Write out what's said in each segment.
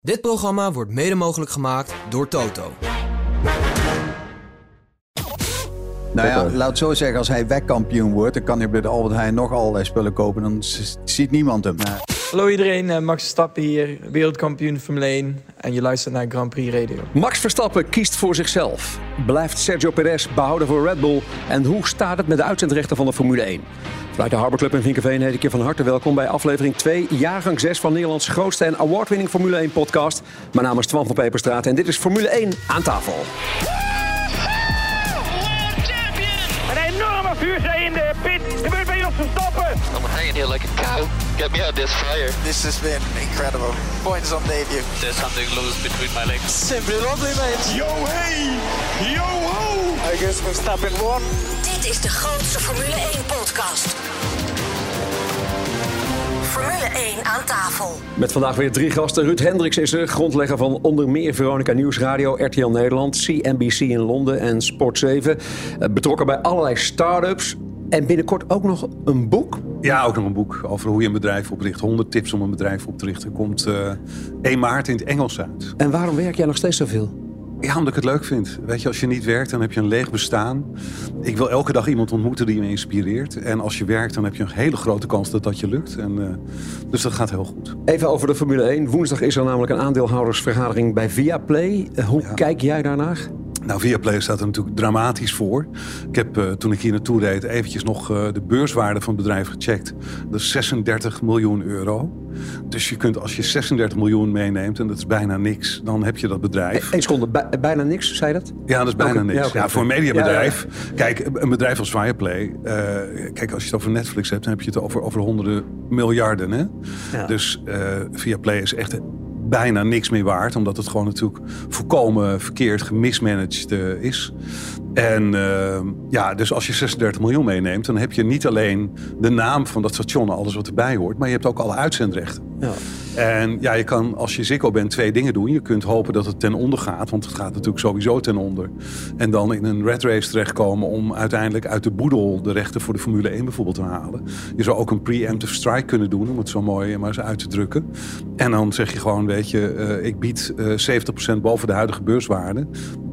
Dit programma wordt mede mogelijk gemaakt door Toto. Nou ja, laat het zo zeggen, als hij wegkampioen wordt, dan kan hij bij de Albert Heijn nog allerlei spullen kopen. Dan ziet niemand hem. Hallo iedereen, eh, Max Verstappen hier, wereldkampioen Formule 1 en je luistert naar Grand Prix Radio. Max Verstappen kiest voor zichzelf. Blijft Sergio Perez behouden voor Red Bull? En hoe staat het met de uitzendrechten van de Formule 1? Vanuit de Harbor Club in Vinkenveen heet ik je van harte welkom bij aflevering 2, jaargang 6 van Nederlands grootste en award-winning Formule 1 podcast. Mijn naam is Twan van Peperstraat en dit is Formule 1 aan tafel. Verstappen. I'm hanging here like a cow. Get me out this fire. This has been incredible. Points on debut. There's something loose between my legs. Simply lovely, mate. Yo hey, yo ho. I guess Verstappen won. Dit is de grootste Formule 1 podcast. Formule 1 aan tafel. Met vandaag weer drie gasten. Ruud Hendricks is er, grondlegger van onder meer Veronica Nieuwsradio, RTL Nederland, CNBC in Londen en Sport 7. Eh, Betrokken bij allerlei start-ups. En binnenkort ook nog een boek. Ja, ook nog een boek over hoe je een bedrijf opricht. 100 tips om een bedrijf op te richten. Komt eh 1 maart in het Engels uit. En waarom werk jij nog steeds zoveel? Ja, omdat ik het leuk vind. Weet je, als je niet werkt, dan heb je een leeg bestaan. Ik wil elke dag iemand ontmoeten die me inspireert. En als je werkt, dan heb je een hele grote kans dat dat je lukt. En, eh, dus dat gaat heel goed. Even over de Formule 1. Woensdag is er namelijk een aandeelhoudersvergadering bij Viaplay. Eh, Hoe Ja. kijk jij daarnaar? Nou, Viaplay staat er natuurlijk dramatisch voor. Ik heb eh, toen ik hier naartoe reed eventjes nog eh, de beurswaarde van het bedrijf gecheckt. Dat is 36 miljoen euro. Dus je kunt als je 36 miljoen meeneemt, en dat is bijna niks, dan heb je dat bedrijf. Eén seconde, bij- bijna niks, zei dat? Ja, dat is bijna niks. ja, voor een mediabedrijf. Kijk, een bedrijf als Viaplay. eh, kijk, als je het over Netflix hebt, dan heb je het over, over honderden miljarden. Hè? Dus Viaplay is echt bijna niks meer waard. Omdat het gewoon natuurlijk volkomen verkeerd gemismanaged eh, is. En eh, ja, dus als je 36 miljoen meeneemt, dan heb je niet alleen de naam van dat station, alles wat erbij hoort, maar je hebt ook alle uitzendrechten. Ja. En ja, je kan als je Ziggo bent twee dingen doen. Je kunt hopen dat het ten onder gaat, want het gaat natuurlijk sowieso ten onder. En dan in een red race terechtkomen om uiteindelijk uit de boedel de rechten voor de Formule 1 bijvoorbeeld te halen. Je zou ook een preemptive strike kunnen doen, om het zo mooi maar eens uit te drukken. En dan zeg je gewoon, weet je, eh, ik bied eh 70% boven de huidige beurswaarde.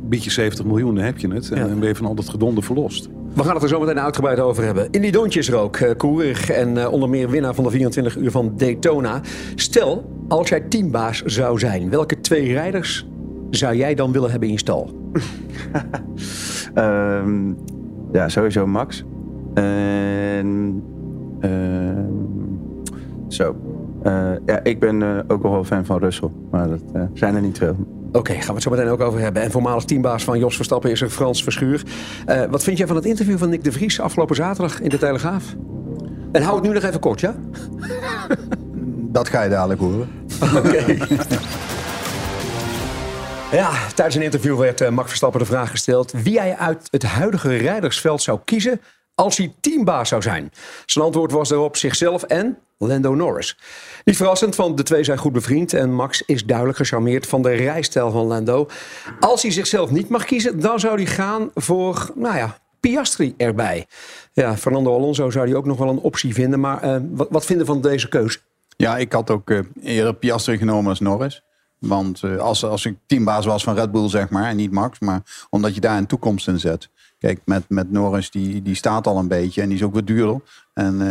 Bied je 70 miljoen, dan heb je het. En Ja. dan ben je van al dat gedonde verlost. We gaan het er zo meteen uitgebreid over hebben. Indy Dontje is er ook, eh, en eh, onder meer winnaar van de 24 uur van Daytona. Stel, als jij teambaas zou zijn, welke twee rijders zou jij dan willen hebben in je stal? Ehm, ja, sowieso Max. En ehm, zo. Eh, ja, ik ben eh, ook nog wel fan van Russell, maar dat zijn er niet veel. Oké, gaan we het zo meteen ook over hebben. En voormalig teambaas van Jos Verstappen is er Frans Verschuur. Eh, wat vind jij van het interview van Nick de Vries afgelopen zaterdag in de Telegraaf? En hou het nu nog even kort, ja? dat ga je dadelijk horen. Oké. Ja, tijdens een interview werd eh, Max Verstappen de vraag gesteld... wie hij uit het huidige rijdersveld zou kiezen als hij teambaas zou zijn. Zijn antwoord was daarop zichzelf en Lando Norris. Niet verrassend, want de twee zijn goed bevriend... en Max is duidelijk gecharmeerd van de rijstijl van Lando. Als hij zichzelf niet mag kiezen, dan zou hij gaan voor, nou ja... Piastri erbij. Ja, Fernando Alonso zou hij ook nog wel een optie vinden. Maar eh, wat, vinden van deze keuze? Ja, ik had ook eh, eerder Piastri genomen als Norris. Want eh, als, als ik teambaas was van Red Bull, zeg maar, en niet Max, maar omdat je daar een toekomst in zet. Kijk, met, met Norris, die, die staat al een beetje en die is ook wat duurder. En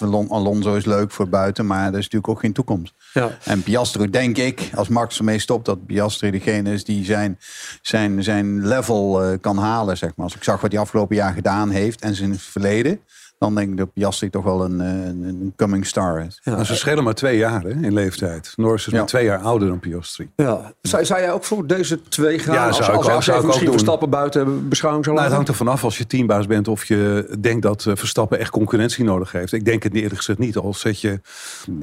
Alon- Alonso is leuk voor buiten, maar dat is natuurlijk ook geen toekomst. Ja. En Piastri, denk ik, als Max ermee stopt, dat Piastri degene is die zijn, zijn, zijn level eh, kan halen, zeg maar. Als ik zag wat hij afgelopen jaar gedaan heeft en zijn verleden, dan denk ik dat Piastri toch wel een, eh, een, een coming star is. Ze schelen maar twee jaar hè, in leeftijd. Norris is Ja. maar twee jaar ouder dan Piastri. Ja. Zou, zou jij ook voor deze twee gaan? Ja, als, zou ik als, als zou misschien doen. Verstappen buiten beschouwing zou Nou, het laten? hangt er vanaf als je teambaas bent of je denkt dat eh, Verstappen echt concurrentie nodig heeft. Ik denk het eerlijk gezegd niet. Al zet je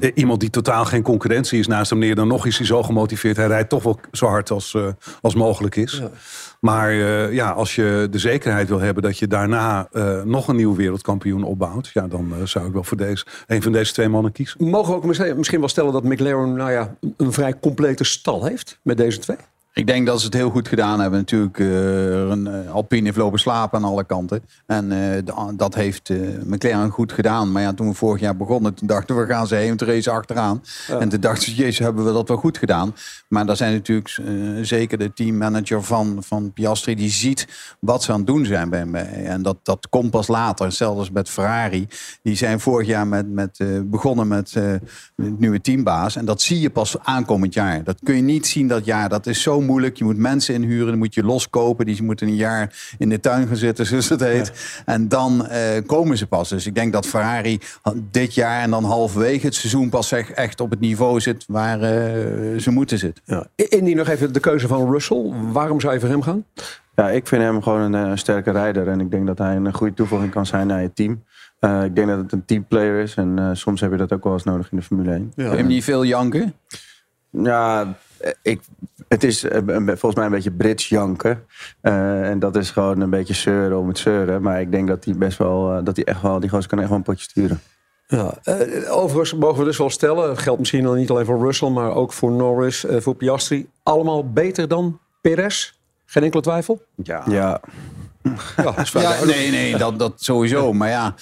eh, iemand die totaal geen concurrentie is naast hem neer, dan nog is hij zo gemotiveerd. Hij rijdt toch wel zo hard als, eh, als mogelijk is. Maar eh, ja, als je de zekerheid wil hebben dat je daarna eh, nog een nieuwe wereldkampioen opbouwt, ja, dan eh, zou ik wel voor deze, een van deze twee mannen kiezen. Mogen we ook misschien misschien wel stellen dat McLaren nou ja, een vrij complete stal heeft met deze twee? Ik denk dat ze het heel goed gedaan hebben. Natuurlijk, eh, een eh, Alpine heeft lopen slapen aan alle kanten. En eh, da- dat heeft eh, McLaren goed gedaan. Maar ja, toen we vorig jaar begonnen, toen dachten we, gaan ze heen race achteraan. En toen dachten ze, jezus, hebben we dat wel goed gedaan. Maar daar zijn natuurlijk zeker de teammanager van, van Piastri, die ziet wat ze aan het doen zijn bij mij. En dat, dat komt pas later. Hetzelfde als met Ferrari. Die zijn vorig jaar met, met, begonnen met het nieuwe teambaas. En dat zie je pas aankomend jaar. Dat kun je niet zien dat jaar. Dat is zo moeilijk. Je moet mensen inhuren, dan moet je loskopen. Die moeten een jaar in de tuin gaan zitten, zoals het heet. En dan eh, komen ze pas. Dus ik denk dat Ferrari dit jaar en dan halverwege het seizoen pas echt, echt op het niveau zit waar eh, ze moeten zitten. Ja. Indy, nog even de keuze van Russell. Waarom zou je voor hem gaan? Ja, ik vind hem gewoon een, eh, sterke rijder. En ik denk dat hij een goede toevoeging kan zijn naar je team. Eh, ik denk dat het een teamplayer is. En eh, soms heb je dat ook wel eens nodig in de Formule 1. Heb je hem niet veel janken? Ja, ik, het is eh, volgens mij een beetje Brits janken. Eh, en dat is gewoon een beetje zeuren om het zeuren. Maar ik denk dat hij best wel, eh, dat hij echt wel, die gozer kan echt wel een potje sturen. Ja, eh, overigens mogen we dus wel stellen, dat geldt misschien dan niet alleen voor Russell, maar ook voor Norris, eh, voor Piastri, allemaal beter dan Perez? Geen enkele twijfel? Ja. ja. Ja, dat nee, nee, dat, dat sowieso. Maar ja,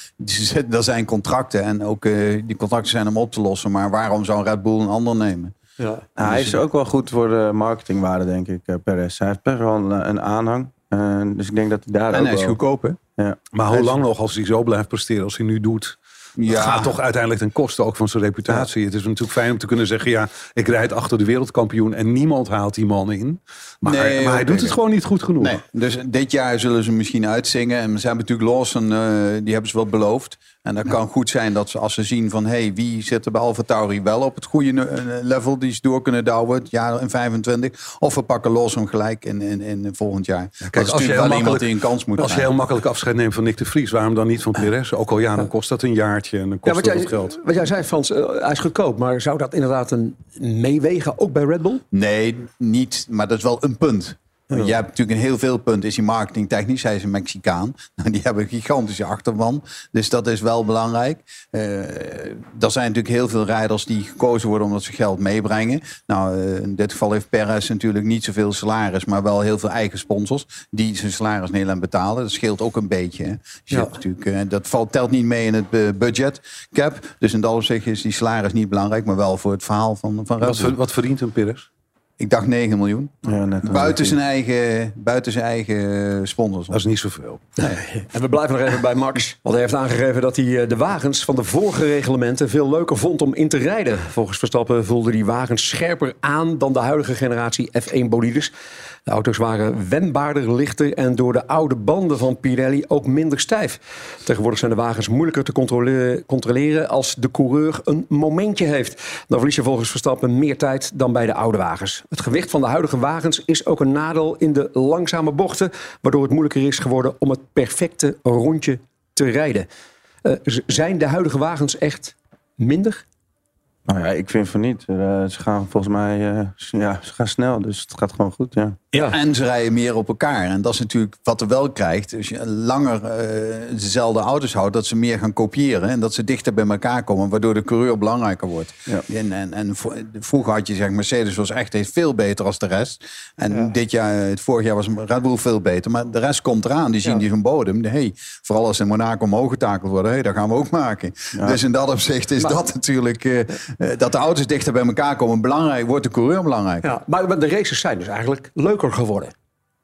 er zijn contracten en ook eh, die contracten zijn om op te lossen. Maar waarom zou Red Bull een ander nemen? Ja. Nou, hij is ook wel goed voor de marketingwaarde, denk ik, eh, Perez. Hij heeft best wel een, een aanhang. Eh, dus ik denk dat hij daar En ook hij is wel- goedkoop, hè? Ja. Maar hoe lang nog als hij zo blijft presteren als hij nu doet? Ja. Gaat toch uiteindelijk ten koste ook van zijn reputatie. Het is natuurlijk fijn om te kunnen zeggen... ja, ik rijd achter de wereldkampioen... en niemand haalt die man in. Maar, Nee, maar hij doet het gewoon niet goed genoeg. Nee, dus dit jaar zullen ze misschien uitzingen. En ze hebben natuurlijk Lawson, eh, die hebben ze wel beloofd. En dat kan goed zijn dat ze als ze zien van... hey, wie zit er bij Alfa Tauri wel op het goede eh, level... die ze door kunnen douwen, het jaar in 25. Of we pakken Lawson gelijk in, in, in volgend jaar. Kijk, als je, wel iemand makkelijk, die een kans moet als je heel makkelijk afscheid neemt van Nick de Vries... waarom dan niet van Perez? Ook al ja, dan kost dat een en dan Ja, kost wat, dat jij, wat geld. wat jij zei, Frans, eh, hij is goedkoop. Maar zou dat inderdaad een meewegen, ook bij Red Bull? Nee, niet. Maar dat is wel een punt. Want Jij hebt natuurlijk een heel veel punten. Is hij marketingtechnisch? Hij is een Mexicaan. Nou, die hebben een gigantische achterban. Dus dat is wel belangrijk. Eh, er zijn natuurlijk heel veel rijders die gekozen worden omdat ze geld meebrengen. Nou, eh, in dit geval heeft Perez natuurlijk niet zoveel salaris, maar wel heel veel eigen sponsors die zijn salaris Nederland betalen. Dat scheelt ook een beetje. Dus je Ja. natuurlijk, eh, dat valt, telt niet mee in het budget cap. Dus in dat opzicht is die salaris niet belangrijk, maar wel voor het verhaal van, van wat verdient een Perez? Ik dacht 9 miljoen. Ja, net Buiten zijn eigen, buiten zijn eigen sponsors. Dat is niet zoveel. En we blijven nog even bij Max. Want hij heeft aangegeven dat hij eh, de wagens van de vorige reglementen veel leuker vond om in te rijden. Volgens Verstappen voelden die wagens scherper aan dan de huidige generatie F1 bolides. De auto's waren wendbaarder, lichter en door de oude banden van Pirelli ook minder stijf. Tegenwoordig zijn de wagens moeilijker te controle- controleren als de coureur een momentje heeft. Dan verlies je volgens Verstappen meer tijd dan bij de oude wagens. Het gewicht van de huidige wagens is ook een nadeel in de langzame bochten, waardoor het moeilijker is geworden om het perfecte rondje te rijden. Eh, zijn de huidige wagens echt minder? Nou ja, ik vind van niet. Eh, ze gaan volgens mij eh, s- ja, ze gaan snel, dus het gaat gewoon goed. Ja. Ja. En ze rijden meer op elkaar. En dat is natuurlijk wat er wel krijgt. Als je langer eh, dezelfde auto's houdt, dat ze meer gaan kopiëren. En dat ze dichter bij elkaar komen, waardoor de coureur belangrijker wordt. Ja. En, en, en vroeger had je zeg Mercedes was echt veel beter als de rest. En dit jaar, het vorig jaar was Red Bull veel beter. Maar de rest komt eraan. Die zien Ja. die van bodem. De, hey, vooral als in Monaco omhoog getakeld worden. Hey, dat gaan we ook maken. Dus in dat opzicht is dat natuurlijk... eh, dat de auto's dichter bij elkaar komen. Belangrijk wordt de coureur belangrijk. Ja, maar de races zijn dus eigenlijk leuker geworden.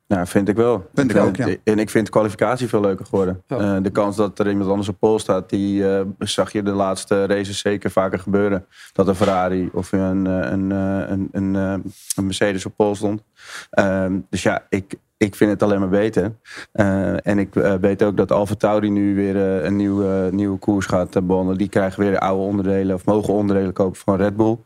Ja, vind ik wel. Vind ik ook, ja. En ik vind de kwalificatie veel leuker geworden. Ja. Eh, de kans dat er iemand anders op pol staat, die eh, zag je de laatste races zeker vaker gebeuren. Dat een Ferrari of een, een, een, een, een Mercedes op pol stond. Ehm, dus ja, ik, ik vind het alleen maar beter. Eh, en ik eh, weet ook dat Alfa Tauri nu weer eh, een nieuwe, nieuwe koers gaat uh. Die krijgen weer oude onderdelen of mogen onderdelen kopen van Red Bull.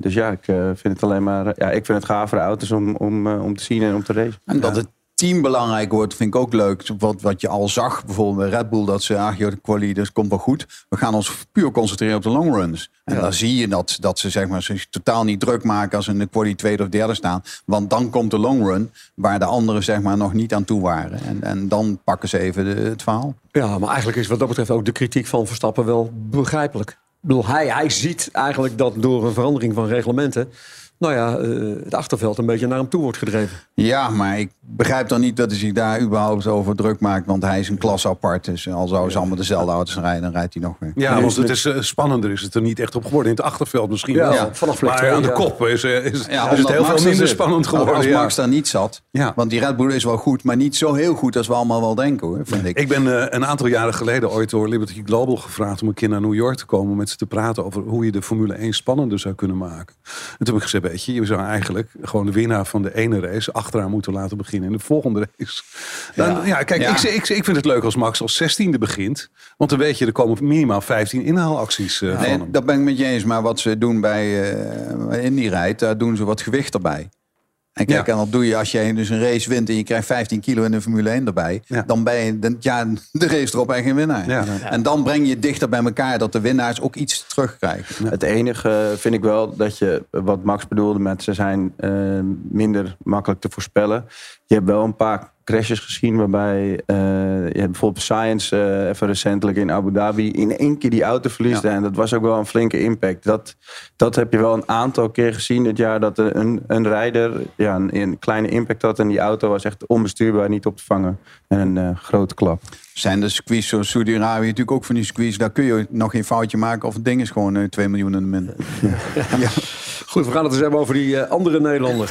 Dus ja, ik eh, vind het alleen maar. ja, ik vind het gavere auto's om, om, om te zien en om te racen. En dat het team belangrijk wordt, vind ik ook leuk. Wat, wat je al zag, bijvoorbeeld bij Red Bull, dat ze, joh, de quali, dat komt wel goed. We gaan ons puur concentreren op de long runs. En dan zie je dat, dat ze zeg maar, zich totaal niet druk maken als ze in de quali tweede of derde staan. Want dan komt de long run, waar de anderen zeg maar nog niet aan toe waren. En, en dan pakken ze even de, het verhaal. Ja, maar eigenlijk is wat dat betreft ook de kritiek van Verstappen wel begrijpelijk. Ik bedoel, hij, hij ziet eigenlijk dat door een verandering van reglementen... nou ja, eh, het achterveld een beetje naar hem toe wordt gedreven. Ja, maar ik begrijp dan niet dat hij zich daar überhaupt over druk maakt. Want hij is een klas apart. Dus al zouden ze allemaal dezelfde auto's rijden, dan rijdt hij nog weer. Ja, want het is eh, spannender is het er niet echt op geworden. In het achterveld misschien Ja, wel. vanaf maar twee, aan de kop is, eh, is, is Ja, het heel Max veel er minder spannend geworden. Als ja. Max daar niet zat. Ja. Want die Red Bull is wel goed, maar niet zo heel goed als we allemaal wel denken hoor, vind ik. Ik ben eh, een aantal jaren geleden ooit door Liberty Global gevraagd om een keer naar New York te komen om met ze te praten over hoe je de Formule 1 spannender zou kunnen maken. En toen heb ik gezegd, weet je, je zou eigenlijk gewoon de winnaar van de ene race achteraan moeten laten beginnen in de volgende race. Dan, ja. kijk, Ja. Ik, ik, ik vind het leuk als Max als 16e begint, want dan weet je, er komen minimaal 15 inhaalacties eh, van hem. dat ben ik met je eens. Maar wat ze doen bij eh in die rijd, daar doen ze wat gewicht erbij. En kijk, Ja. en dat doe je als je dus een race wint en je krijgt 15 kilo in de Formule 1 erbij. Ja. Dan ben je dan, ja, de race erop en geen winnaar. Ja. En dan breng je het dichter bij elkaar dat de winnaars ook iets terugkrijgen. Het enige vind ik wel dat je, wat Max bedoelde met ze zijn eh, minder makkelijk te voorspellen. Je hebt wel een paar crashes gezien waarbij eh, je hebt bijvoorbeeld Science eh, even recentelijk in Abu Dhabi in één keer die auto verliest. En dat was ook wel een flinke impact. Dat, dat heb je wel een aantal keer gezien dit jaar dat een, een rijder ja, een, een kleine impact had en die auto was echt onbestuurbaar, niet op te vangen. En een eh, grote klap. Zijn de circuits zoals Saudi-Arabië natuurlijk ook van die circuits. Daar kun je nog geen foutje maken of het ding is gewoon eh, 2 miljoen in de min. Ja. Goed, we gaan het eens hebben over die andere Nederlander.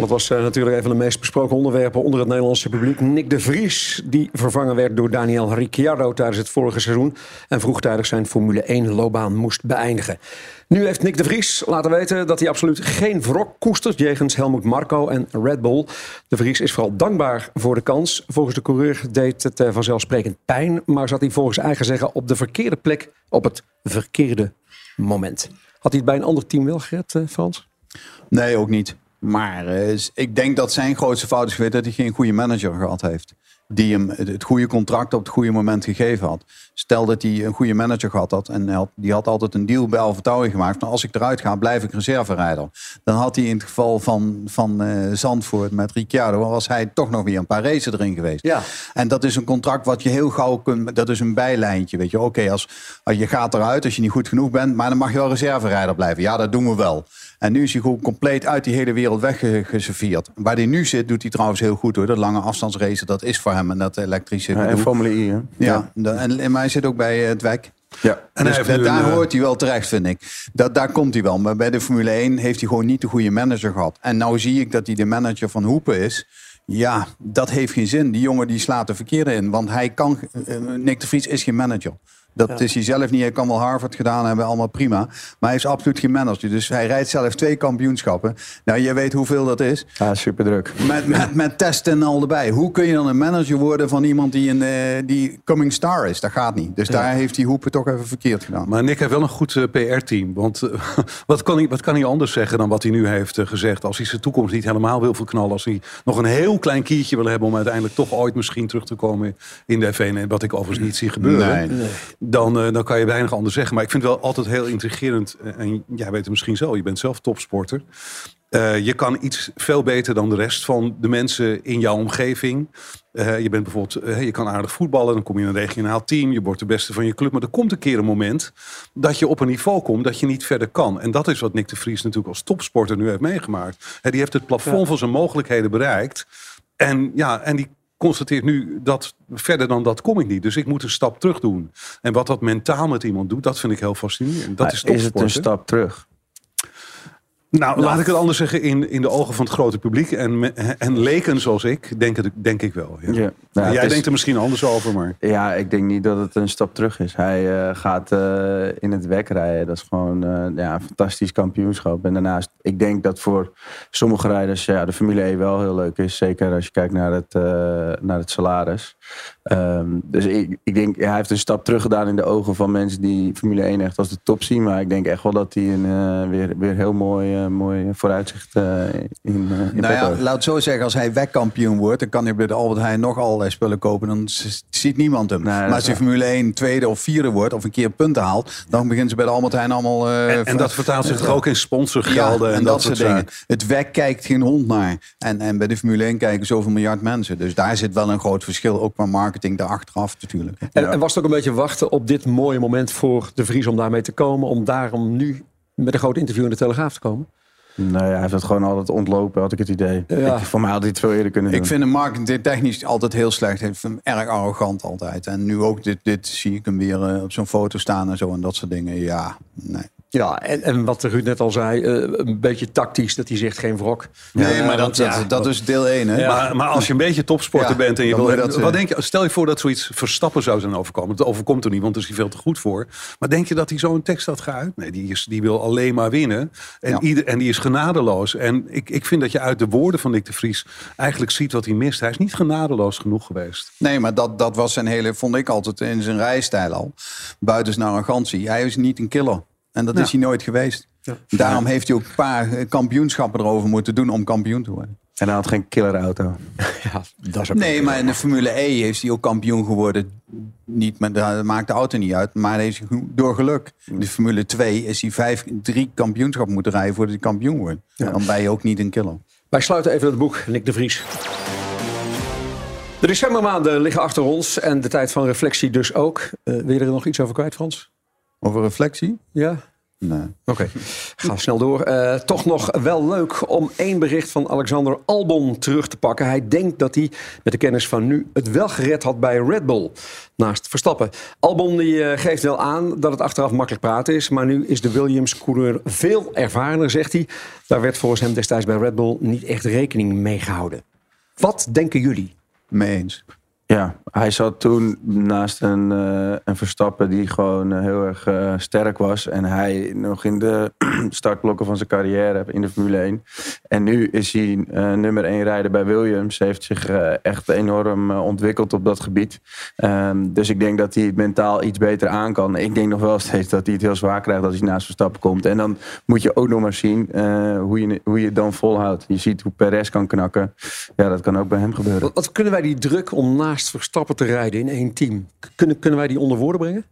Dat was eh, natuurlijk een van de meest besproken onderwerpen onder het Nederlandse publiek. Nick de Vries, die vervangen werd door Daniel Ricciardo tijdens het vorige seizoen. En vroegtijdig zijn Formule 1-loopbaan moest beëindigen. Nu heeft Nick de Vries laten weten dat hij absoluut geen wrok koestert jegens Helmut Marko en Red Bull. De Vries is vooral dankbaar voor de kans. Volgens de coureur deed het eh, vanzelfsprekend pijn, maar zat hij volgens eigen zeggen op de verkeerde plek op het verkeerde moment. Had hij het bij een ander team wel gered, eh, Frans? Nee, ook niet. Maar eh, ik denk dat zijn grootste fout is geweest dat hij geen goede manager gehad heeft. Die hem het, goede contract op het goede moment gegeven had. Stel dat hij een goede manager gehad had. En had, die had altijd een deal bij Alvertouwen gemaakt. Van als ik eruit ga, blijf ik reserverijder. Dan had hij in het geval van, van eh, Zandvoort met Ricciardo. was hij toch nog weer een paar races erin geweest. Ja. En dat is een contract wat je heel gauw kunt. Dat is een bijlijntje. Weet je, oké, als, als je gaat eruit als je niet goed genoeg bent. Maar dan mag je wel reserverijder blijven. Ja, dat doen we wel. En nu is hij gewoon compleet uit die hele wereld weggeserveerd. Waar hij nu zit, doet hij trouwens heel goed hoor. Dat lange afstandsracen, dat is voor hem. En dat elektrische. Ja, en. Formule I, hè? Ja, En, en, maar hij zit ook bij eh, het WEC. Ja. En hij Dus daar een, eh, hoort hij wel terecht, vind ik. Dat, daar komt hij wel. Maar bij de Formule 1 heeft hij gewoon niet de goede manager gehad. En nou zie ik dat hij de manager van Hoepen is. Ja, dat heeft geen zin. Die jongen die slaat de verkeerde in. Want hij kan... eh, Nick de Vries is geen manager. Dat is hij zelf niet. Hij kan wel Harvard gedaan hebben, allemaal prima. Maar hij is absoluut geen manager. Dus hij rijdt zelf twee kampioenschappen. Nou, je weet hoeveel dat is. Ja, super druk. Met, met, met testen en al erbij. Hoe kun je dan een manager worden van iemand die een eh, die coming star is? Dat gaat niet. Dus daar heeft hij Hoepen toch even verkeerd gedaan. Maar Nick heeft wel een goed eh, PR-team. Want eh, wat, kan hij, wat kan hij anders zeggen dan wat hij nu heeft gezegd? Als hij zijn toekomst niet helemaal wil verknallen. Als hij nog een heel klein kiertje wil hebben om uiteindelijk toch ooit misschien terug te komen in de F1. Wat ik overigens niet zie gebeuren. Nee. Dan, eh, dan kan je weinig anders zeggen. Maar ik vind het wel altijd heel intrigerend. eh, En jij weet het misschien zo. Je bent zelf topsporter. Eh, je kan iets veel beter dan de rest van de mensen in jouw omgeving. Je bent bijvoorbeeld, je kan aardig voetballen, dan kom je in een regionaal team, je wordt de beste van je club. Maar er komt een keer een moment dat je op een niveau komt dat je niet verder kan. En dat is wat Nick de Vries natuurlijk als topsporter nu heeft meegemaakt. Die heeft het plafond van zijn mogelijkheden bereikt. En ja, en die constateert nu dat verder dan dat kom ik niet. Dus ik moet een stap terug doen. En wat dat mentaal met iemand doet, dat vind ik heel fascinerend. Dat Maar is is het een stap terug? Nou, laat ik het anders zeggen. In, in de ogen van het grote publiek en, en leken zoals ik, denk, het, denk ik wel. Ja. Ja. Nou, Jij is- denkt er misschien anders over, maar... Ja, ik denk niet dat het een stap terug is. Hij eh, gaat eh, in het wek rijden. Dat is gewoon eh, ja, een fantastisch kampioenschap. En daarnaast, ik denk dat voor sommige rijders ja, de Formule E wel heel leuk is. Zeker als je kijkt naar het, naar het salaris. Ehm, dus ik, ik denk, ja, hij heeft een stap terug gedaan in de ogen van mensen die Formule 1 echt als de top zien. Maar ik denk echt wel dat hij een eh, weer, weer heel mooi, eh, mooi vooruitzicht eh, in, in Nou ja, heeft. laat het zo zeggen, als hij wegkampioen wordt, dan kan hij bij de Albert Heijn nog allerlei spullen kopen. Dan ziet niemand hem. Nee, maar als hij. Formule 1 tweede of vierde wordt, of een keer punten haalt, dan beginnen ze bij de Albert Heijn allemaal... eh, En, en dat vertaalt zich toch ook in sponsorgelden ja, en, dat, soort dingen. Het WEC kijkt geen hond naar. En, en bij de Formule 1 kijken zoveel miljard mensen. Dus daar zit wel een groot verschil, ook qua marketing daarachteraf natuurlijk. En, en was het ook een beetje wachten op dit mooie moment voor de Vries om daarmee te komen? Om daarom nu met een groot interview in de Telegraaf te komen? Nee, hij heeft het gewoon altijd ontlopen, had ik het idee. Ja. Ik, voor mij had hij het veel eerder kunnen doen. Ik vind hem marketing technisch altijd heel slecht. Vind hem erg arrogant altijd. En nu ook dit, dit zie ik hem weer eh, op zo'n foto staan en zo en dat soort dingen. Ja, nee. Ja, en, en wat Ruud net al zei, eh, een beetje tactisch, dat hij zegt geen wrok. Nee, Eh, maar dat, ja, dat, is deel 1. Hè? Maar, maar als je een beetje topsporter bent en je wil. dat, wat eh, denk je, stel je voor dat zoiets Verstappen zou zijn overkomen. Dat overkomt er niet, want daar is hij veel te goed voor. Maar denk je dat hij zo'n tekst had geuit? Nee, die, is, die wil alleen maar winnen. En, ieder, en die is genadeloos. En ik, ik vind dat je uit de woorden van Dick de Vries eigenlijk ziet wat hij mist. Hij is niet genadeloos genoeg geweest. Nee, maar dat, dat was zijn hele, vond ik altijd in zijn rijstijl al. Buiten zijn arrogantie. Hij is niet een killer. En dat is hij nooit geweest. Daarom heeft hij ook een paar kampioenschappen erover moeten doen om kampioen te worden. En hij had geen killerauto. ja, dat is ook Nee, maar in de Formule E heeft hij ook kampioen geworden. Niet met, dat maakt de auto niet uit, maar heeft door geluk. In de Formule 2 is hij vijf, drie kampioenschappen moeten rijden voordat hij kampioen wordt. Dan ben je ook niet een killer. Wij sluiten even het boek, Nick de Vries. De decembermaanden liggen achter ons en de tijd van reflectie dus ook. Eh, wil je er nog iets over kwijt, Frans? Over reflectie? Ja? Nee. Oké, ga snel door. Eh, toch nog wel leuk om één bericht van Alexander Albon terug te pakken. Hij denkt dat hij met de kennis van nu het wel gered had bij Red Bull. Naast Verstappen. Albon die, eh, geeft wel aan dat het achteraf makkelijk praten is. Maar nu is de Williams-coureur veel ervarener, zegt hij. Daar werd volgens hem destijds bij Red Bull niet echt rekening mee gehouden. Wat denken jullie? Mee eens. Ja, hij zat toen naast een, eh, een Verstappen die gewoon eh, heel erg eh, sterk was. En hij nog in de startblokken van zijn carrière in de Formule 1. En nu is hij nummer 1 rijder bij Williams. Heeft zich echt enorm ontwikkeld op dat gebied. Ehm, dus ik denk dat hij het mentaal iets beter aan kan. Ik denk nog wel steeds dat hij het heel zwaar krijgt als hij naast Verstappen komt. En dan moet je ook nog maar zien hoe, je, hoe je het dan volhoudt. Je ziet hoe Perez kan knakken. Ja, dat kan ook bij hem gebeuren. Wat, wat kunnen wij die druk om naast Verstappen te rijden in één team? Kunnen, kunnen wij die onder woorden brengen?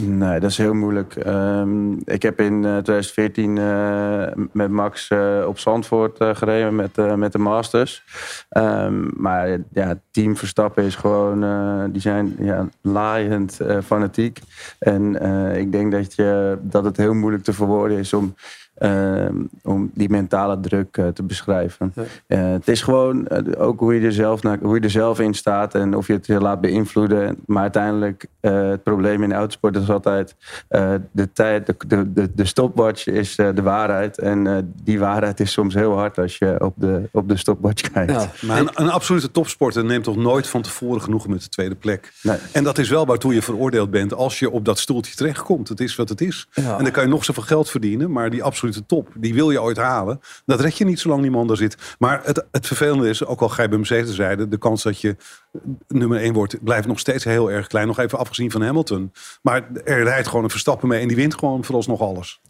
Nee, dat is heel moeilijk. Ehm, ik heb in eh, 2014 eh, met Max eh, op Zandvoort eh, gereden met, eh, met de Masters. Ehm, maar ja, team Verstappen is gewoon... eh, die zijn ja, laaiend eh, fanatiek. En eh, ik denk dat, je, dat het heel moeilijk te verwoorden is om... ehm, om die mentale druk eh, te beschrijven. Eh, het is gewoon eh, ook hoe je, er zelf naar, hoe je er zelf in staat en of je het je laat beïnvloeden. Maar uiteindelijk, het probleem in de autosport is altijd de tijd, de, de, de, stopwatch is de waarheid. En die waarheid is soms heel hard als je op de, op de stopwatch kijkt. Maar een, een absolute topsporter neemt toch nooit van tevoren genoegen met de tweede plek. Nee. En dat is wel waartoe je veroordeeld bent als je op dat stoeltje terechtkomt. Het is wat het is. Ja. En dan kan je nog zoveel geld verdienen, maar die absolute top, die wil je ooit halen. Dat red je niet zolang die man daar zit. Maar het, het vervelende is, ook al ga je bij Mercedes rijden, de kans dat je nummer 1 wordt, blijft nog steeds heel erg klein. Nog even afgezien van Hamilton. Maar er rijdt gewoon een Verstappen mee en die wint gewoon vooralsnog alles.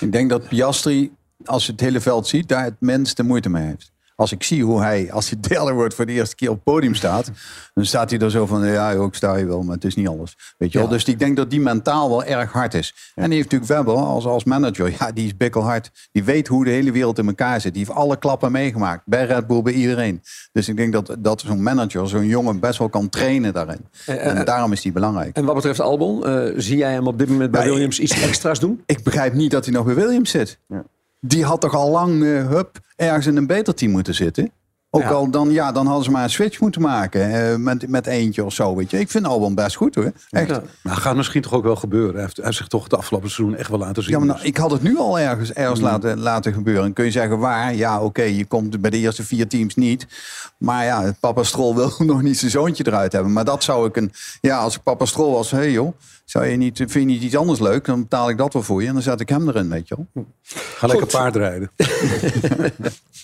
Ik denk dat Piastri, als je het hele veld ziet, daar het minste moeite mee heeft. Als ik zie hoe hij, als hij derde wordt voor de eerste keer op het podium staat, dan staat hij er zo van, ja, ik sta hier wel, maar het is niet alles. Weet je wel? Dus ik denk dat die mentaal wel erg hard is. En die heeft natuurlijk Webber als, als manager, ja, die is bikkelhard. Die weet hoe de hele wereld in elkaar zit. Die heeft alle klappen meegemaakt, bij Red Bull, bij iedereen. Dus ik denk dat, dat zo'n manager, zo'n jongen best wel kan trainen daarin. En daarom is die belangrijk. En wat betreft Albon, eh, zie jij hem op dit moment bij. Williams iets extra's doen? Ik begrijp niet dat hij nog bij Williams zit. Ja. Die had toch al lang eh, hup, ergens in een beter team moeten zitten. Ook Ja. al dan, ja, dan hadden ze maar een switch moeten maken eh, met, met eentje of zo. Weet je. Ik vind Albon best goed hoor. Echt. Ja. Maar gaat misschien toch ook wel gebeuren. Hij heeft, hij heeft zich toch het afgelopen seizoen echt wel laten zien. Ja, maar nou, ik had het nu al ergens, ergens laten, laten gebeuren. Kun je zeggen waar? Ja, oké, je komt bij de eerste vier teams niet. Maar ja, papa Strol wil nog niet zijn zoontje eruit hebben. Maar dat zou ik een... Ja, als ik papa Strol was, hé hey joh, zou je niet, vind je niet iets anders leuk? Dan betaal ik dat wel voor je en dan zet ik hem erin, weet je wel. Ga lekker paardrijden.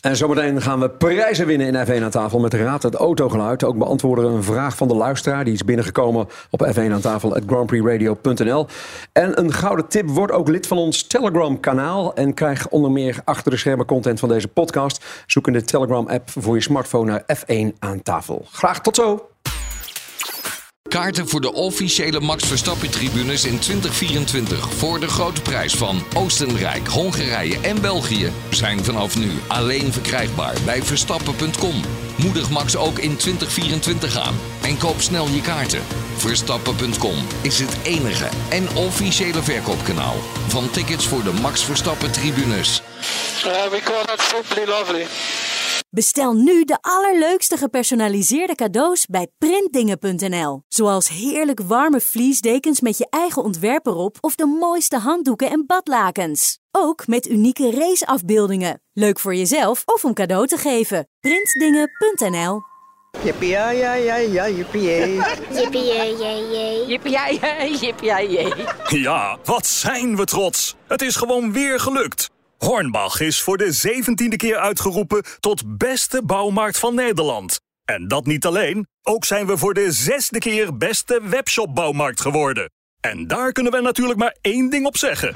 En zometeen gaan we prijzen winnen in F1 aan tafel met Raad het Autogeluid. Ook beantwoorden we een vraag van de luisteraar. Die is binnengekomen op F1 aan tafel at grandprixradio.nl. En een gouden tip, wordt ook lid van ons Telegram kanaal. En krijg onder meer achter de schermen content van deze podcast. Zoek in de Telegram app voor je smartphone naar F1 aan tafel. Graag tot zo! Kaarten voor de officiële Max Verstappen-tribunes in 2024 voor de grote prijs van Oostenrijk, Hongarije en België zijn vanaf nu alleen verkrijgbaar bij Verstappen.com. Moedig Max ook in 2024 aan en koop snel je kaarten. Verstappen.com is het enige en officiële verkoopkanaal van tickets voor de Max Verstappen-tribunes. Uh, we call that simply lovely. Bestel nu de allerleukste gepersonaliseerde cadeaus bij printdingen.nl. Zoals heerlijk warme vliesdekens met je eigen ontwerp erop of de mooiste handdoeken en badlakens. Ook met unieke raceafbeeldingen. Leuk voor jezelf of om cadeau te geven. Printdingen.nl Jippie ja ja ja ja jippie. Jippie ja ja jippie ja jee. Ja, wat zijn we trots. Het is gewoon weer gelukt. Hornbach is voor de zeventiende keer uitgeroepen tot beste bouwmarkt van Nederland. En dat niet alleen, ook zijn we voor de zesde keer beste webshopbouwmarkt geworden. En daar kunnen we natuurlijk maar één ding op zeggen.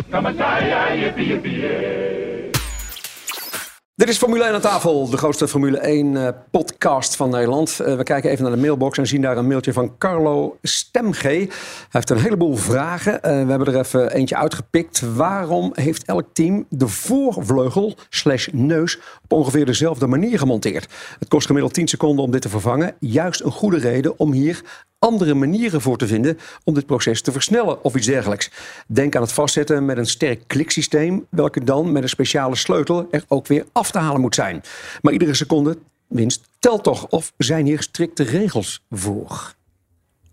Dit is Formule 1 aan tafel, de grootste Formule 1 uh, podcast van Nederland. Uh, we kijken even naar de mailbox en zien daar een mailtje van Carlo Stemge. Hij heeft een heleboel vragen. Uh, we hebben er even eentje uitgepikt. Waarom heeft elk team de voorvleugel slash neus op ongeveer dezelfde manier gemonteerd? Het kost gemiddeld 10 seconden om dit te vervangen. Juist een goede reden om hier andere manieren voor te vinden om dit proces te versnellen of iets dergelijks. Denk aan het vastzetten met een sterk kliksysteem, welke dan met een speciale sleutel er ook weer af te halen moet zijn. Maar iedere seconde winst telt toch? Of zijn hier strikte regels voor?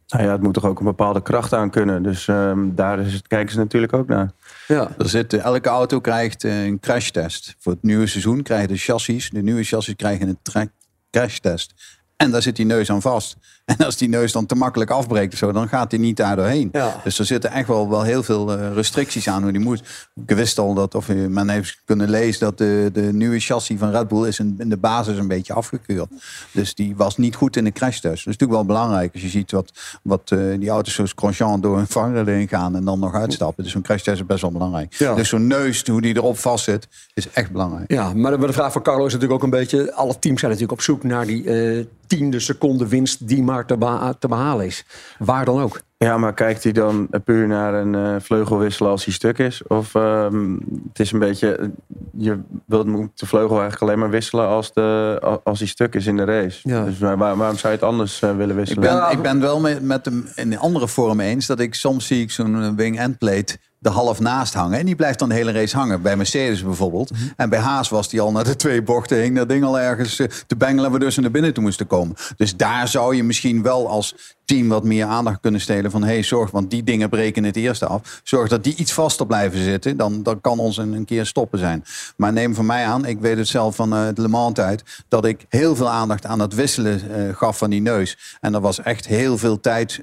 Nou ja, het moet toch ook een bepaalde kracht aan kunnen. Dus um, daar is het, kijken ze natuurlijk ook naar. Ja. Er zit, elke auto krijgt een crashtest. Voor het nieuwe seizoen krijgen de chassis, de nieuwe chassis krijgen een crashtest. En daar zit die neus aan vast. En als die neus dan te makkelijk afbreekt, zo, dan gaat die niet daar doorheen. Ja. Dus er zitten echt wel, wel heel veel uh, restricties aan hoe die moet. Ik wist al dat, of men heeft kunnen lezen, dat de, de nieuwe chassis van Red Bull is in, in de basis een beetje afgekeurd. Dus die was niet goed in de crashtest. Dat is natuurlijk wel belangrijk als je ziet wat, wat uh, die auto's zoals Grosjean door een vanger erin gaan en dan nog uitstappen. Dus zo'n crashtest is best wel belangrijk. Ja. Dus zo'n neus, hoe die erop vast zit, is echt belangrijk. Ja, maar de, maar de vraag van Carlo is natuurlijk ook een beetje, alle teams zijn natuurlijk op zoek naar die uh, tiende seconde winst die maar te, beha te, behalen is. Waar dan ook. Ja, maar kijkt hij dan puur naar een uh, vleugelwissel als hij stuk is? Of um, het is een beetje, je wilt de vleugel eigenlijk alleen maar wisselen als, de, als hij stuk is in de race. Ja. Dus waar, waarom zou je het anders uh, willen wisselen? Ik ben, ik ben wel met, met hem in een andere vorm eens dat ik soms zie ik zo'n wing-end plate de half naast hangen. En die blijft dan de hele race hangen. Bij Mercedes bijvoorbeeld. -hmm. En bij Haas was die al naar de twee bochten hing. Dat ding al ergens uh, te bengelen. We dus naar binnen toe moesten komen. Dus daar zou je misschien wel als team wat meer aandacht kunnen stelen. Van hey, zorg, want die dingen breken het eerste af. Zorg dat die iets vaster blijven zitten. Dan, dan kan ons een, een keer stoppen zijn. Maar neem van mij aan, ik weet het zelf van uh, de Le Mans tijd. Dat ik heel veel aandacht aan het wisselen uh, gaf van die neus. En er was echt heel veel tijd,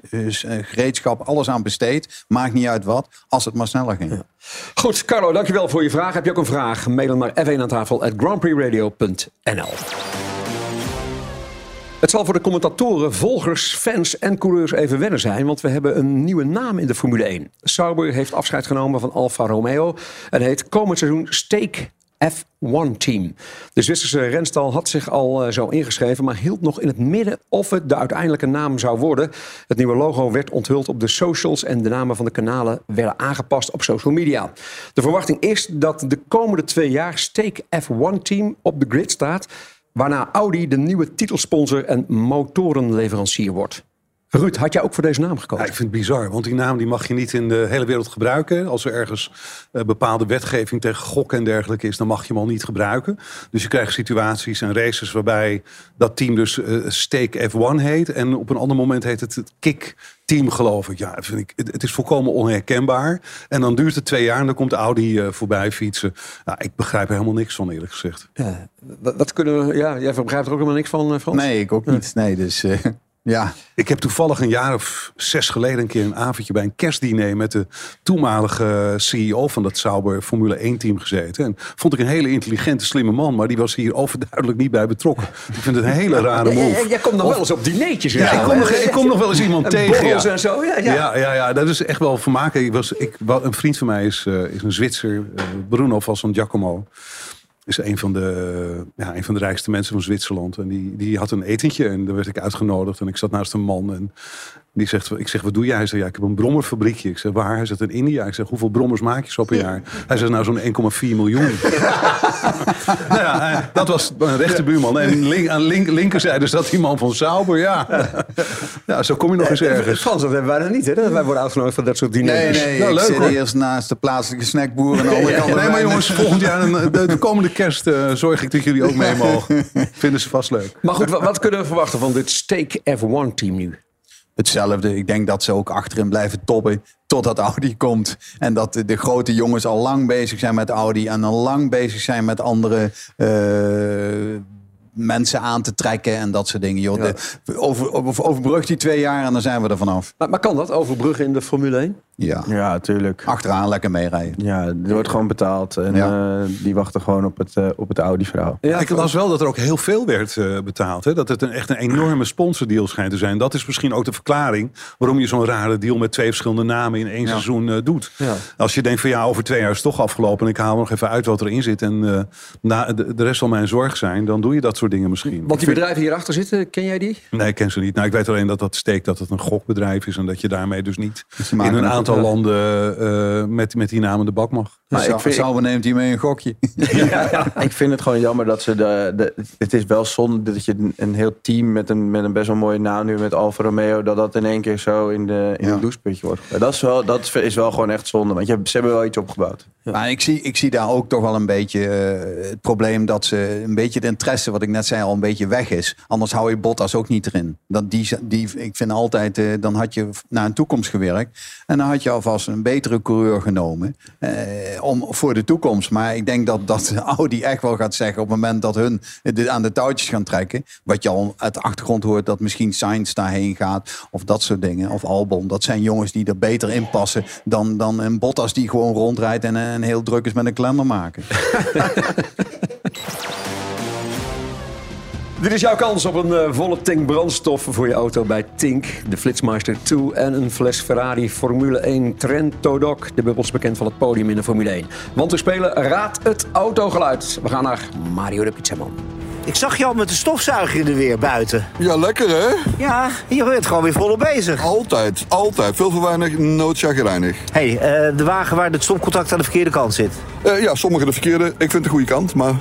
gereedschap, alles aan besteed. Maakt niet uit wat, als het maar sneller ging. Goed, Carlo, dankjewel voor je vraag. Heb je ook een vraag? Mail hem naar f1 aan tafel at grandprixradio.nl. Het zal voor de commentatoren, volgers, fans en coureurs even wennen zijn, want we hebben een nieuwe naam in de Formule 1. Sauber heeft afscheid genomen van Alfa Romeo en heet komend seizoen Stake F1-team. De Zwitserse renstal had zich al uh, zo ingeschreven, maar hield nog in het midden of het de uiteindelijke naam zou worden. Het nieuwe logo werd onthuld op de socials en de namen van de kanalen werden aangepast op social media. De verwachting is dat de komende twee jaar Stake F1-team op de grid staat, waarna Audi de nieuwe titelsponsor en motorenleverancier wordt. Ruud, had jij ook voor deze naam gekozen? Ik vind het bizar, want die naam die mag je niet in de hele wereld gebruiken. Als er ergens uh, bepaalde wetgeving tegen gokken en dergelijke is, dan mag je hem al niet gebruiken. Dus je krijgt situaties en races waarbij dat team dus uh, Stake F1 heet. En op een ander moment heet het het Kick team, geloof ik. Ja, vind ik, het, het, is volkomen onherkenbaar. En dan duurt het twee jaar en dan komt Audi uh, voorbij fietsen. Nou, ik begrijp er helemaal niks van, eerlijk gezegd. Ja, wat kunnen we... Ja, jij begrijpt er ook helemaal niks van, Frans? Nee, ik ook niet. Nee, dus... Uh... Ja. Ik heb toevallig een jaar of zes geleden een keer een avondje bij een kerstdiner met de toenmalige CEO van dat Sauber Formule 1 team gezeten. En vond ik een hele intelligente, slimme man, maar die was hier overduidelijk niet bij betrokken. Ik vind het een hele rare move. Jij komt nog wel eens op dineetjes. Ja, ik kom, nog, ik kom nog wel eens iemand tegen. Ja. en zo. Ja, ja. Ja, ja, ja, dat is echt wel vermaken. Ik was, ik, een vriend van mij is, uh, is een Zwitser, uh, Bruno van Giacomo is een van, de, ja, een van de rijkste mensen van Zwitserland. En die, die had een etentje en daar werd ik uitgenodigd. En ik zat naast een man en Die zegt, ik zeg, wat doe jij? Hij zegt, ja, ik heb een brommerfabriekje. Ik zeg, waar? Hij zegt, in India. Ik zeg, hoeveel brommers maak je zo per jaar? Hij zegt, nou, zo'n 1,4 miljoen. nou ja, eh, dat was een rechte buurman. En link, aan link, linkerzijde zat die man van Sauber. Ja. ja, zo kom je nog eens ergens. Frans, dat hebben wij dan niet, hè? Wij worden uitgenodigd voor dat soort diners. Nee, nee, Nou, ik leuk, zit hoor. eerst naast de plaatselijke snackboer. En de andere kant Nee, maar jongens, volgend jaar, een- de, de komende kerst, eh, zorg ik dat jullie ook mee mogen. Vinden ze vast leuk. Maar goed, wa- wat kunnen we verwachten van dit Steak F1-team nu? Hetzelfde. Ik denk dat ze ook achterin blijven toppen totdat Audi komt. En dat de, grote jongens al lang bezig zijn met Audi. En al lang bezig zijn met andere eh, mensen aan te trekken. En dat soort dingen. Joh, de, over, over, overbrug die twee jaar en dan zijn we er vanaf. Maar, maar kan dat overbruggen in de Formule 1? Ja. Ja, natuurlijk. Achteraan lekker meerijden. Ja, er wordt gewoon betaald. En Ja. eh, die wachten gewoon op het, eh, op het Audi-verhaal. ik las wel dat er ook heel veel werd eh, betaald. Hè? Dat het een, echt een enorme sponsordeal schijnt te zijn. Dat is misschien ook de verklaring waarom je zo'n rare deal met twee verschillende namen in één seizoen eh, doet. Ja. Als je denkt van ja, over twee jaar is het toch afgelopen en ik haal nog even uit wat erin zit en eh, na, de, de rest zal mijn zorg zijn, dan doe je dat soort dingen misschien. Want die bedrijven hierachter zitten, ken jij die? Nee, ik ken ze niet. Nou, ik weet alleen dat dat steekt dat het een gokbedrijf is en dat je daarmee dus niet ze in een aantal landen eh, met, met die namen de bak mag. Maar Zou- ik vind- neemt hij mee een gokje. Ik vind het gewoon jammer dat ze de, de. Het is wel zonde dat je een, heel team met een, met een best wel mooie naam nu met Alfa Romeo. dat dat in één keer zo in, de, in Ja. een doucheputje wordt. Dat is, wel, dat is wel gewoon echt zonde. Want je, hebt- ze hebben wel iets opgebouwd. Maar ik zie, ik zie daar ook toch wel een beetje eh, het probleem dat ze een beetje de interesse, wat ik net zei, al een beetje weg is. Anders hou je Bottas ook niet erin. Dat die, die, ik vind altijd, eh, dan had je naar een toekomst gewerkt. En dan had je alvast een betere coureur genomen eh, om, voor de toekomst. Maar ik denk dat, dat Audi echt wel gaat zeggen op het moment dat hun aan de touwtjes gaan trekken. Wat je al uit de achtergrond hoort, dat misschien Sainz daarheen gaat. Of dat soort dingen. Of Albon. Dat zijn jongens die er beter in passen dan, dan een Bottas die gewoon rondrijdt en, en heel druk is met een kalender maken. Dit is jouw kans op een eh, volle tank brandstof voor je auto bij Tink, de Flitsmeister 2 en een fles Ferrari Formule 1 Trento Doc. De bubbels bekend van het podium in de Formule 1. Want we spelen Raad het autogeluid. We gaan naar Mario de Pizzaman. Ik zag je al met de stofzuiger in de weer buiten. Ja, lekker hè? Ja, je bent gewoon weer volop bezig. Altijd, altijd. Veel te weinig, nooit chagrijnig. Hé, hey, eh, de wagen waar het stopcontact aan de verkeerde kant zit. Eh, ja, sommige de verkeerde. Ik vind de goede kant, maar...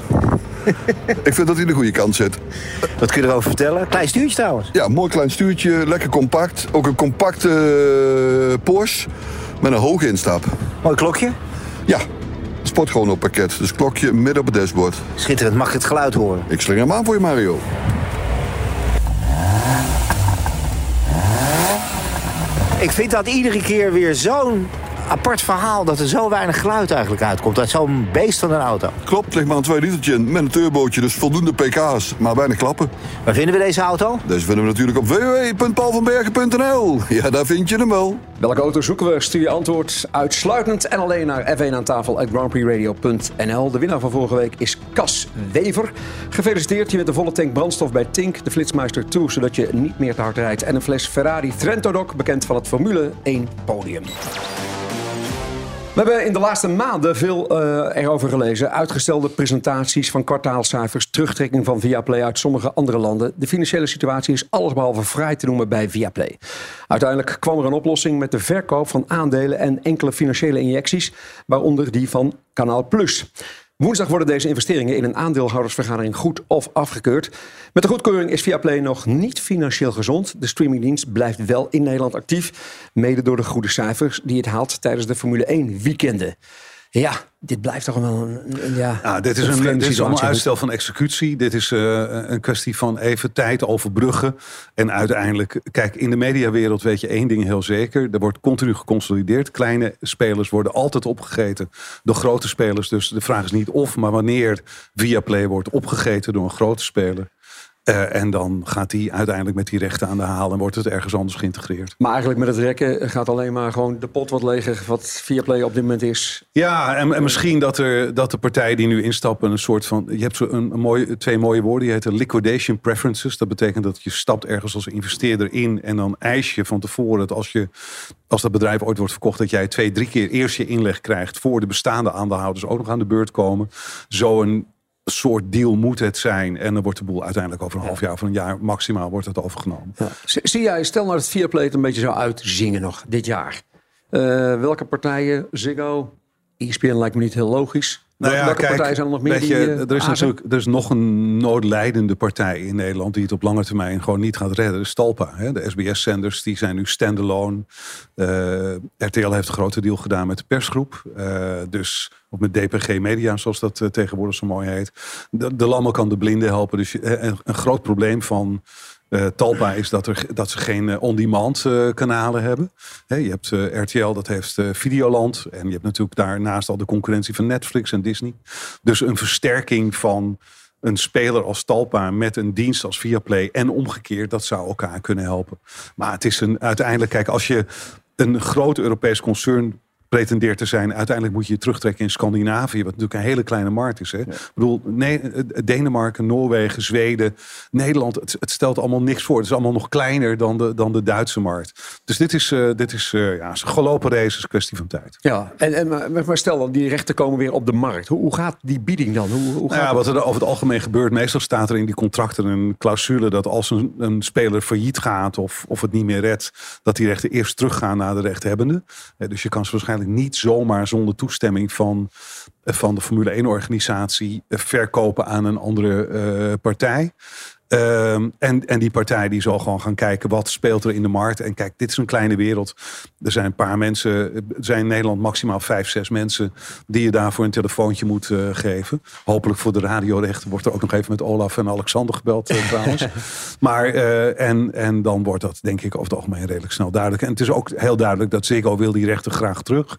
ik vind dat hij de goede kant zit. Wat kun je erover vertellen? Klein stuurtje trouwens. Ja, mooi klein stuurtje, lekker compact. Ook een compacte eh, Porsche met een hoge instap. Mooi klokje. Ja, sportchrono pakket. Dus klokje midden op het dashboard. Schitterend, mag ik het geluid horen? Ik sling hem aan voor je, Mario. Ik vind dat iedere keer weer zo'n apart verhaal... dat er zo weinig geluid eigenlijk uitkomt uit zo'n beest van een auto. Klopt, ligt maar een 2 litertje in met een turbootje. Dus voldoende pk's, maar weinig klappen. Waar vinden we deze auto? Deze vinden we natuurlijk op www.paulvanbergen.nl. Ja, daar vind je hem wel. Welke auto zoeken we? Stuur je antwoord uitsluitend en alleen naar F1 aan tafel at grandprixradio.nl. De winnaar van vorige week is Cas Wever. Gefeliciteerd je met de volle tank brandstof bij Tink, de Flitsmeister 2, zodat je niet meer te hard rijdt. En een fles Ferrari Trento Doc, bekend van het Formule 1 podium. We hebben in de laatste maanden veel eh, erover gelezen. Uitgestelde presentaties van kwartaalcijfers, terugtrekking van Viaplay uit sommige andere landen. De financiële situatie is allesbehalve vrij te noemen bij Viaplay. Uiteindelijk kwam er een oplossing met de verkoop van aandelen en enkele financiële injecties, waaronder die van Kanaal Plus. Woensdag worden deze investeringen in een aandeelhoudersvergadering goed of afgekeurd. Met de goedkeuring is Viaplay nog niet financieel gezond. De streamingdienst blijft wel in Nederland actief. Mede door de goede cijfers die het haalt tijdens de Formule 1 weekenden. Ja, dit blijft toch wel een, een- ja, Ja, dit is, een, dit is allemaal uitstel van executie. Dit is eh, een kwestie van even tijd overbruggen. En uiteindelijk, kijk, in de mediawereld weet je één ding heel zeker. Er wordt continu geconsolideerd. Kleine spelers worden altijd opgegeten door grote spelers. Dus de vraag is niet of, maar wanneer Viaplay wordt opgegeten door een grote speler. Eh, en dan gaat die uiteindelijk met die rechten aan de haal en wordt het ergens anders geïntegreerd. Maar eigenlijk met het rekken gaat alleen maar gewoon de pot wat leger wat Viaplay op dit moment is. Ja, en, en misschien dat, er, dat de partijen die nu instappen een soort van... Je hebt zo een, een mooie, twee mooie woorden. Die heten liquidation preferences. Dat betekent dat je stapt ergens als investeerder in... en dan eis je van tevoren dat als, je, als dat bedrijf ooit wordt verkocht... dat jij twee, drie keer eerst je inleg krijgt... voor de bestaande aandeelhouders ook nog aan de beurt komen. Zo een soort deal moet het zijn. En dan wordt de boel uiteindelijk over een half jaar of een jaar maximaal wordt het overgenomen. Ja. Zie jij, stel nou dat Viaplay het een beetje zou uitzingen nog dit jaar. Eh, welke partijen? Ziggo? ESPN lijkt me niet heel logisch. Nou ja, welke kijk, partijen zijn er nog meer weet die je, eh, er is natuurlijk er is nog een noodlijdende partij in Nederland die het op lange termijn gewoon niet gaat redden. Dat is Talpa. Hè? De SBS-zenders die zijn nu standalone. Eh RTL heeft een grote deal gedaan met de persgroep. Eh, dus of met DPG Media, zoals dat tegenwoordig zo mooi heet. De, de kan de blinden helpen. Dus je- een, een groot probleem van eh, Talpa is dat, er, dat ze geen eh, on-demand eh, kanalen hebben. Je hebt RTL, dat heeft Videoland. En je hebt natuurlijk daarnaast al de concurrentie van Netflix en Disney. Dus een versterking van een speler als Talpa met een dienst als Viaplay en omgekeerd, dat zou elkaar kunnen helpen. Maar het is een uiteindelijk, kijk, als je een groot Europees concern pretendeert te zijn, uiteindelijk moet je je terugtrekken in Scandinavië, wat natuurlijk een hele kleine markt is. Hè? Ik bedoel, nee, eh, Denemarken, Noorwegen, Zweden, Nederland, het, het stelt allemaal niks voor. Het is allemaal nog kleiner dan de, dan de Duitse markt. Dus dit is, eh, dit is eh, ja, gelopen race, is een kwestie van tijd. Ja, en, en, maar, maar stel dan, die rechten komen weer op de markt. Hoe, hoe gaat die bieding dan? Hoe, hoe Nou gaat ja, wat er over het algemeen gebeurt, meestal staat er in die contracten een clausule dat als een, een speler failliet gaat of, of het niet meer redt, dat die rechten eerst teruggaan naar de rechthebbende. Eh, Dus je kan ze waarschijnlijk niet zomaar zonder toestemming van, eh, van de Formule 1-organisatie verkopen aan een andere eh, partij. Ehm, en, en die partij die zal gewoon gaan kijken wat speelt er in de markt. En kijk, dit is een kleine wereld. Er zijn een paar mensen, er zijn in Nederland maximaal vijf, zes mensen die je daarvoor een telefoontje moet eh, geven. Hopelijk voor de radiorechten wordt er ook nog even met Olaf en Alexander gebeld eh, trouwens. Maar eh, en, en dan wordt dat denk ik over het algemeen redelijk snel duidelijk. En het is ook heel duidelijk dat Ziggo wil die rechten graag terug.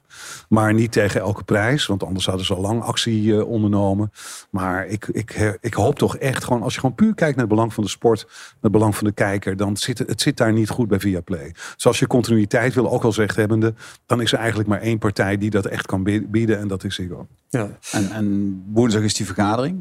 Maar niet tegen elke prijs. Want anders hadden ze al lang actie eh, ondernomen. Maar ik, ik, eh, ik hoop toch echt gewoon, als je gewoon puur kijkt naar belang van de sport, naar het belang van de kijker, dan zit het, zit daar niet goed bij Viaplay. Dus als je continuïteit wil, ook als rechthebbende, dan is er eigenlijk maar één partij die dat echt kan bi- bieden en dat is Ziggo. Ja. En, en woensdag is die vergadering.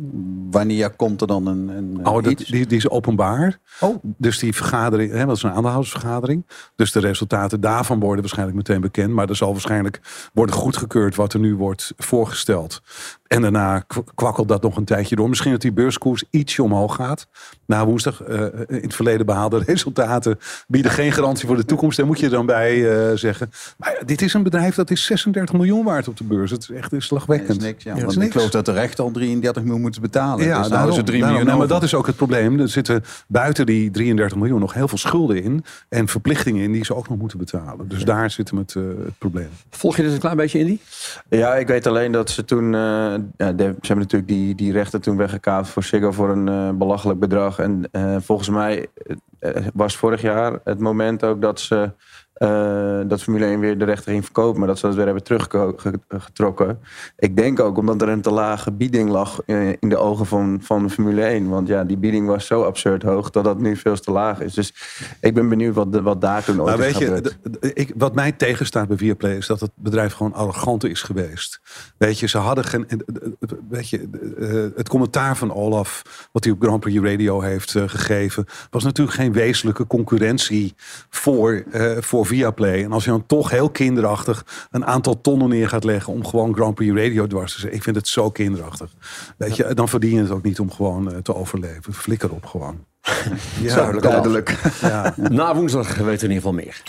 Wanneer komt er dan een, een Oh, dat, iets? die, die is openbaar. Dus die vergadering, hè, dat is een aandeelhoudersvergadering. Dus de resultaten daarvan worden waarschijnlijk meteen bekend. Maar er zal waarschijnlijk worden goedgekeurd wat er nu wordt voorgesteld. En daarna kwakkelt dat nog een tijdje door. Misschien dat die beurskoers ietsje omhoog gaat. Na woensdag, eh, in het verleden behaalde resultaten bieden geen garantie voor de toekomst. Daar moet je er dan bij eh, zeggen. Maar ja, dit is een bedrijf dat is 36 miljoen waard op de beurs. Het is echt een slagwekkend. Dat is niks, ja. Dat ik geloof dat de rechter al 33 miljoen moeten betalen. Ja, dus houden ze 3 daarom. miljoen Nou, maar dat is ook het probleem. Er zitten buiten die 33 miljoen nog heel veel schulden in. En verplichtingen in die ze ook nog moeten betalen. Dus daar zit hem het, eh, het probleem. Volg je dit een klein beetje, Indy? Ja, ik weet alleen dat ze toen... eh, ze hebben natuurlijk die, die rechten toen weggekaapt voor Ziggo voor een eh, belachelijk bedrag. En eh, volgens mij eh, was vorig jaar het moment ook dat ze... eh, dat Formule 1 weer de rechten ging verkopen, maar dat ze dat weer hebben teruggetrokken. Ik denk ook omdat er een te lage bieding lag eh, in de ogen van, van Formule 1. Want ja, die bieding was zo absurd hoog dat dat nu veel te laag is. Dus ik ben benieuwd wat, de- wat daar toen ooit Maar weet je, ik, wat mij tegenstaat bij Viaplay is dat het bedrijf gewoon arrogant is geweest. Weet je, ze hadden geen. eh, Weet je, het commentaar van Olaf, wat hij op Grand Prix Radio heeft gegeven, was natuurlijk geen wezenlijke concurrentie voor, eh, voor Viaplay. En als je dan toch heel kinderachtig een aantal tonnen neer gaat leggen om gewoon Grand Prix Radio dwars te zetten, ik vind het zo kinderachtig. Weet je, dan verdien je het ook niet om gewoon eh, te overleven. Flikker op gewoon. Duidelijk. duidelijk. Ja. Na woensdag weten we in ieder geval meer.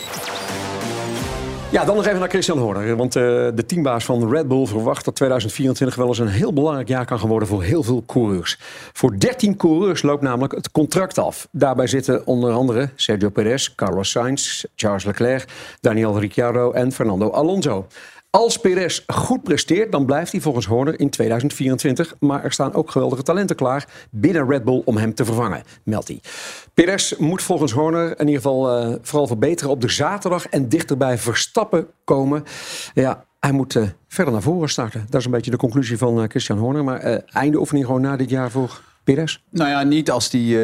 Ja, dan nog even naar Christian Horner. Want eh, de teambaas van Red Bull verwacht dat 2024 wel eens een heel belangrijk jaar kan worden voor heel veel coureurs. Voor 13 coureurs loopt namelijk het contract af. Daarbij zitten onder andere Sergio Perez, Carlos Sainz, Charles Leclerc, Daniel Ricciardo en Fernando Alonso. Als Perez goed presteert, dan blijft hij volgens Horner in 2024. Maar er staan ook geweldige talenten klaar binnen Red Bull om hem te vervangen, meldt hij. Perez moet volgens Horner in ieder geval eh, vooral verbeteren op de zaterdag en dichterbij Verstappen komen. Ja, hij moet eh, verder naar voren starten. Dat is een beetje de conclusie van eh, Christian Horner. Maar einde oefening gewoon na dit jaar voor Perez? Nou ja, niet als die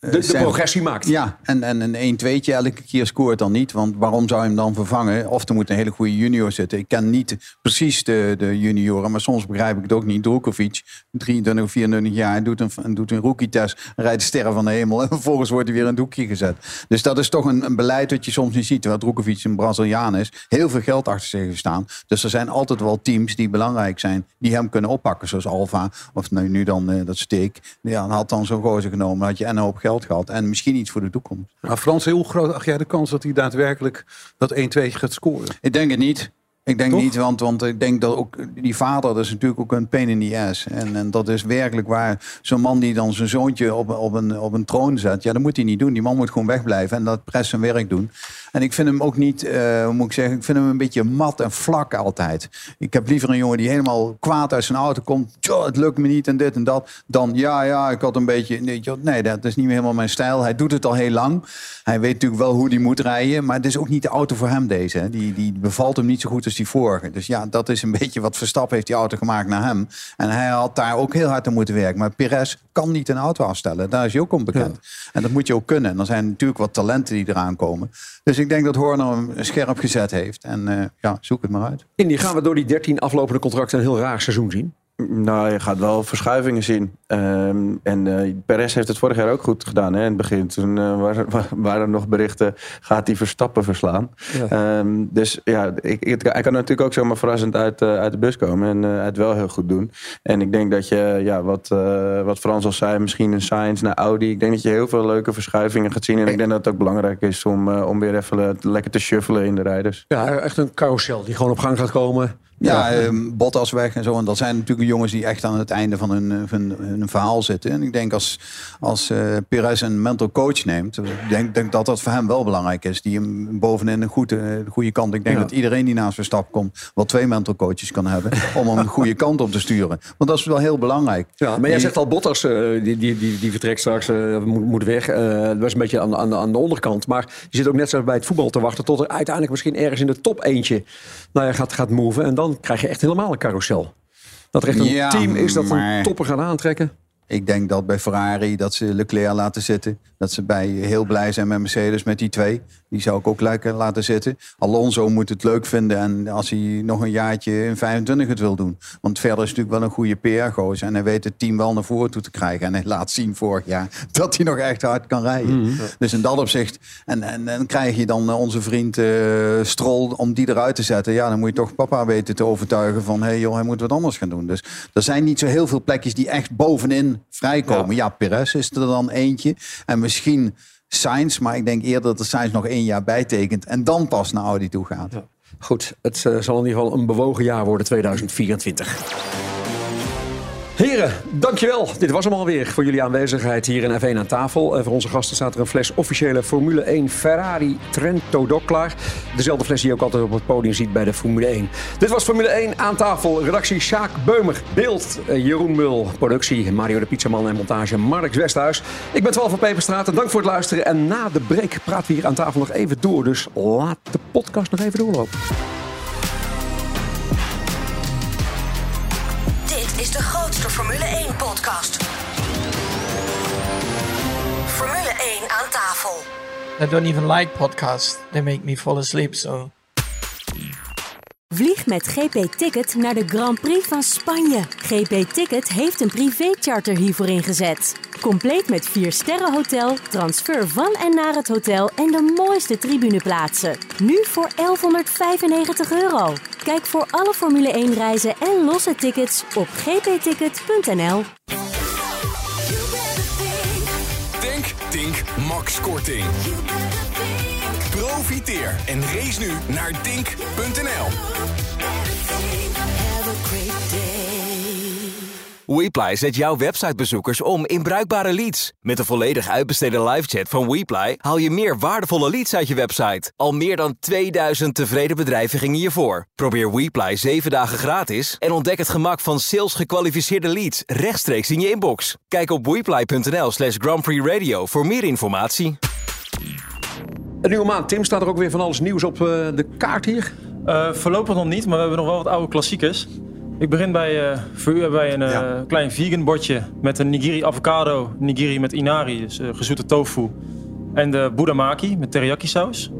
De- de zijn- progressie maakt. Ja, en, en een 1-2'tje elke keer scoort dan niet. Want waarom zou je hem dan vervangen? Of er moet een hele goede junior zitten. Ik ken niet precies de, de junioren, maar soms begrijp ik het ook niet. Drukovic, 23 of 24 jaar, doet een, en doet een rookie-test, rijdt de sterren van de hemel en vervolgens wordt hij weer in het hoekje gezet. Dus dat is toch een, een beleid dat je soms niet ziet. Terwijl Drukovic een Braziliaan is, heel veel geld achter zich heeft staan. Dus er zijn altijd wel teams die belangrijk zijn, die hem kunnen oppakken. Zoals Alfa, of nu, nu dan eh, dat steek. Ja, had dan zo'n gozer genomen, had je en een hoop geld gehad. En misschien iets voor de toekomst. Maar Frans, hoe groot acht jij de kans dat hij daadwerkelijk dat 1-2 gaat scoren? Ik denk het niet. Ik denk niet, want, want ik denk dat ook die vader, dat is natuurlijk ook een pain in the ass. En, en dat is werkelijk waar. Zo'n man die dan zijn zoontje op, op, een, op een troon zet, ja, dat moet hij niet doen. Die man moet gewoon wegblijven en dat pres zijn werk doen. En ik vind hem ook niet, eh, hoe moet ik zeggen, ik vind hem een beetje mat en vlak altijd. Ik heb liever een jongen die helemaal kwaad uit zijn auto komt. "Tjoh, het lukt me niet en dit en dat. Dan, ja, ja, ik had een beetje, nee, joh, nee, dat is niet meer helemaal mijn stijl. Hij doet het al heel lang. Hij weet natuurlijk wel hoe hij moet rijden. Maar het is ook niet de auto voor hem deze. Hè. Die, die bevalt hem niet zo goed als die vorige. Dus ja, dat is een beetje wat Verstappen heeft die auto gemaakt naar hem. En hij had daar ook heel hard aan moeten werken. Maar Perez kan niet een auto afstellen. Daar is hij ook onbekend. En dat moet je ook kunnen. En er zijn natuurlijk wat talenten die eraan komen. Dus ik denk dat Horner hem scherp gezet heeft. En eh, ja, zoek het maar uit. Indy, gaan we door die 13 aflopende contracten een heel raar seizoen zien? Nou, je gaat wel verschuivingen zien. Ehm, en eh Perez heeft het vorig jaar ook goed gedaan hè, in het begin. Toen eh, waren, wa- waren er nog berichten, gaat hij Verstappen verslaan? Ehm, dus ja, ik, ik- hij kan natuurlijk ook zomaar verrassend uit, eh, uit de bus komen en het wel heel goed doen. En ik denk dat je, ja, wat, wat Frans al zei, misschien een Sainz naar Audi. Ik denk dat je heel veel leuke verschuivingen gaat zien. En ik denk dat het ook belangrijk is om, om weer even lekker te shuffelen in de rijders. Ja, echt een carousel die gewoon op gang gaat komen. Ja, ehm, Bottas weg en zo. En dat zijn natuurlijk jongens die echt aan het einde van hun, eh, hun, hun verhaal zitten. En ik denk als, als eh Perez een mental coach neemt, ik denk, denk dat dat voor hem wel belangrijk is. Die hem bovenin een goede, de goede kant. Ik denk Ja. dat iedereen die naast Verstappen komt, wel twee mental coaches kan hebben. om hem een goede kant op te sturen. Want dat is wel heel belangrijk. Ja, maar jij Die- zegt al, Bottas, eh, die, die, die, die vertrekt straks, eh, moet, moet weg. Eh, dat was een beetje aan, de- aan, de- aan de onderkant. Maar je zit ook net zoals bij het voetbal te wachten... tot er uiteindelijk misschien ergens in de top eentje nou ja, gaat, gaat moven. En dan krijg je echt helemaal een carousel. Dat er echt een Ja, team is dat maar- een topper gaat aantrekken. Ik denk dat bij Ferrari dat ze Leclerc laten zitten. Dat ze bij heel blij zijn met Mercedes met die twee. Die zou ik ook lekker laten zitten. Alonso moet het leuk vinden en als hij nog een jaartje in 25 het wil doen. Want verder is natuurlijk wel een goede PR-gozer. En hij weet het team wel naar voren toe te krijgen. En hij laat zien vorig jaar dat hij nog echt hard kan rijden. Dus in dat opzicht. En, en, en krijg je dan eh, onze vriend eh Stroll om die eruit te zetten. Ja, dan moet je toch papa weten te overtuigen van... hé hey joh, hij moet wat anders gaan doen. Dus er zijn niet zo heel veel plekjes die echt bovenin vrijkomen. Ja, Perez is er dan eentje. En misschien Sainz. Maar ik denk eerder dat Sainz nog één jaar bijtekent. En dan pas naar Audi toe gaat. Goed, het eh, zal in ieder geval een bewogen jaar worden 2024. Heren, dankjewel. Dit was hem alweer voor jullie aanwezigheid hier in F1 aan tafel. En voor onze gasten staat er een fles officiële Formule 1 Ferrari Trento Doc klaar. Dezelfde fles die je ook altijd op het podium ziet bij de Formule 1. Dit was Formule 1 aan tafel. Redactie Sjaak Beumer. Beeld eh, Jeroen Mul. Productie Mario de Pizzaman en montage Mark Westhuis. Ik ben 12 van Peperstraat dank voor het luisteren. En na de break praten we hier aan tafel nog even door. Dus laat de podcast nog even doorlopen. Dit is de grootste Formule 1 podcast. Formule 1 aan tafel. I don't even like podcasts. They make me fall asleep, so... Vlieg met GP Ticket naar de Grand Prix van Spanje. GP Ticket heeft een privécharter hiervoor ingezet. Compleet met 4 sterren hotel, transfer van en naar het hotel en de mooiste tribuneplaatsen. Nu voor 1195 euro. Kijk voor alle Formule 1 reizen en losse tickets op gpticket.nl. Denk, Tink, Max Korting. Profiteer en race nu naar dink.nl. WePly zet jouw websitebezoekers om in bruikbare leads. Met de volledig uitbesteden livechat van WePly haal je meer waardevolle leads uit je website. Al meer dan 2000 tevreden bedrijven gingen hiervoor. Probeer WePly 7 dagen gratis en ontdek het gemak van sales gekwalificeerde leads rechtstreeks in je inbox. Kijk op weply.nl slash Grand Prix Radio voor meer informatie. Een nieuwe maand. Tim, staat er ook weer van alles nieuws op eh, de kaart hier? Eh, voorlopig nog niet, maar we hebben nog wel wat oude klassiekers. Ik begin bij, eh, voor u hebben wij een eh, klein vegan bordje met een nigiri avocado, nigiri met inari, dus gezoete tofu. En de budamaki met teriyaki saus.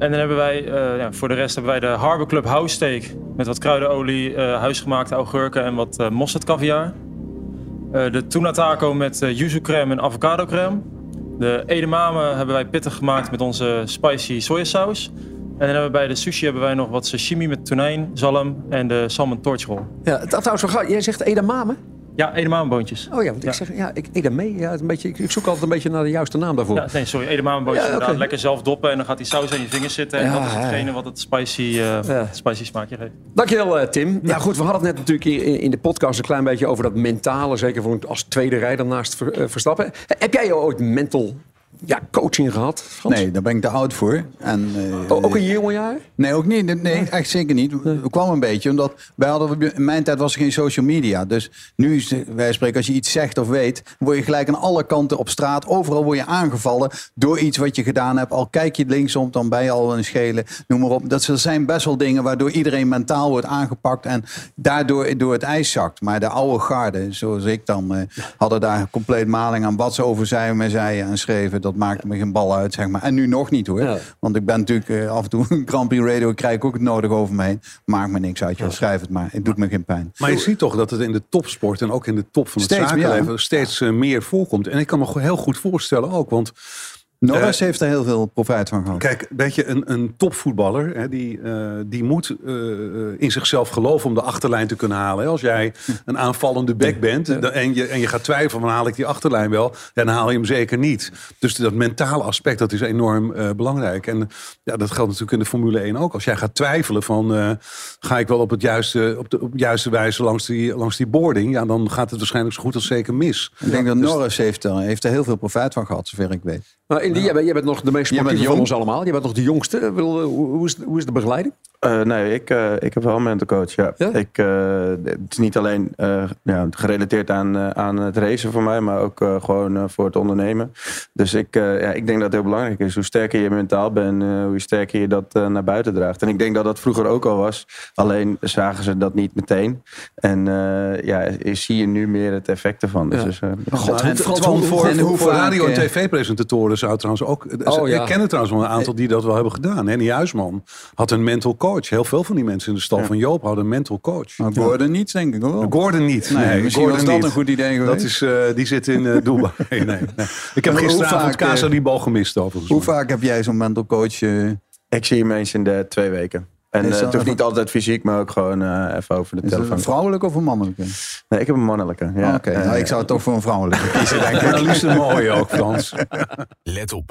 En dan hebben wij, eh, ja, voor de rest hebben wij de Harbor Club house steak met wat kruidenolie, eh, huisgemaakte augurken en wat uh, mosterd caviar. Eh, de tuna taco met uh, yuzu crème en avocado crème. De edamame hebben wij pittig gemaakt met onze spicy sojasaus. En dan hebben we bij de sushi hebben wij nog wat sashimi met tonijn, zalm en de salmon torchroll. Ja, trouwens, jij zegt edamame? Ja, edamameboontjes. Oh ja, want ik zeg, ja, ik, ja, een beetje, ik, ik zoek altijd een beetje naar de juiste naam daarvoor. Ja, nee, sorry, edamameboontjes. Ja, inderdaad. Lekker zelf doppen en dan gaat die saus aan je vingers zitten. En Ja, dat is hetgene ja. wat het spicy, eh, spicy smaakje geeft. Dankjewel, eh, Tim. Ja, goed, we hadden het net natuurlijk in, in de podcast een klein beetje over dat mentale. Zeker voor een- als tweede rijder naast Ver- eh, Verstappen. Heb jij ooit mental ja, coaching gehad, Frans? Nee, daar ben ik te oud voor. En, eh, O- ook in je jonge jaren? Nee, ook niet. Nee, echt zeker niet. Het kwam een beetje omdat wij hadden, in mijn tijd was er geen social media. Dus nu, is- wij spreken, als je iets zegt of weet, word je gelijk aan alle kanten op straat. Overal word je aangevallen door iets wat je gedaan hebt. Al kijk je linksom, dan ben je al een schelen. Noem maar op. Dat zijn best wel dingen waardoor iedereen mentaal wordt aangepakt en daardoor door het ijs zakt. Maar de oude garde, zoals ik dan, eh, hadden daar compleet maling aan wat ze over zeiden, mij zeiden en schreven. Dat maakte me geen bal uit, zeg maar. En nu nog niet hoor. Want ik ben natuurlijk eh, af en toe een Prix Radio, krijg ik ook het nodig over me heen. Maakt me niks uit, joh. schrijf het maar. Het doet me geen pijn. Maar je ziet toch dat het in de topsport en ook in de top van het Steeds, zakenleven steeds eh, meer voorkomt. En ik kan me heel goed voorstellen ook, want... Norris eh, heeft er heel veel profijt van gehad. Kijk, weet je, een, een topvoetballer, hè, die, eh, die moet eh, in zichzelf geloven om de achterlijn te kunnen halen. Hè. Als jij een aanvallende back bent en, je, en je gaat twijfelen van haal ik die achterlijn wel, dan haal je hem zeker niet. Dus dat mentale aspect, dat is enorm belangrijk. En ja, dat geldt natuurlijk in de Formule 1 ook. Als jij gaat twijfelen van, ga ik wel op, het juiste, op de op juiste wijze langs die, langs die boarding, ja, dan gaat het waarschijnlijk zo goed als zeker mis. Ik denk dat Dus- Norris heeft er, heeft er heel veel profijt van gehad, zover ik weet. Maar Indy, jij, bent, nog de meest sportieve van ons allemaal. Je bent nog de jongste. Hoe, hoe, is, hoe is de begeleiding? Eh, nee, ik, eh, ik heb wel een mental coach. Ja. Ik, eh, het is niet alleen eh, ja, gerelateerd aan, eh, aan het racen voor mij, maar ook eh, gewoon eh, voor het ondernemen. Dus ik, eh, ja, ik denk dat het heel belangrijk is. Hoe sterker je mentaal bent, eh, hoe sterker je dat naar buiten draagt. En ik denk dat dat vroeger ook al was. Alleen zagen ze dat niet meteen. En eh, ja, zie je nu meer het effect ervan. Dus, Ja. dus, God, en, voor, hoe- voor, en hoe voor vaak, radio- en tv-presentatoren zou trouwens ook... Oh, ja. Ik ken er trouwens wel een aantal die dat wel hebben gedaan. Henny Huisman had een mental coach. Heel veel van die mensen in de stal van Joop hadden een mental coach. Maar Gordon niet, denk ik wel. Gordon niet. Nee, Nee, misschien Gordon was dat niet. een goed idee geweest. Dat is, eh, die zit in eh Dubai. nee, nee. Ik heb gisteravond Casa eh, die bal gemist overigens. Hoe vaak heb jij zo'n mental coach? Ik zie hem eens in de twee weken. En Is dat het hoeft niet altijd fysiek, maar ook gewoon even over de is telefoon. een vrouwelijke of een mannelijke? Nee, ik heb een mannelijke. Ja. Oké, nou, ik zou toch voor een vrouwelijke kiezen, denk ik. Liefst een mooie ook, Frans. Let op.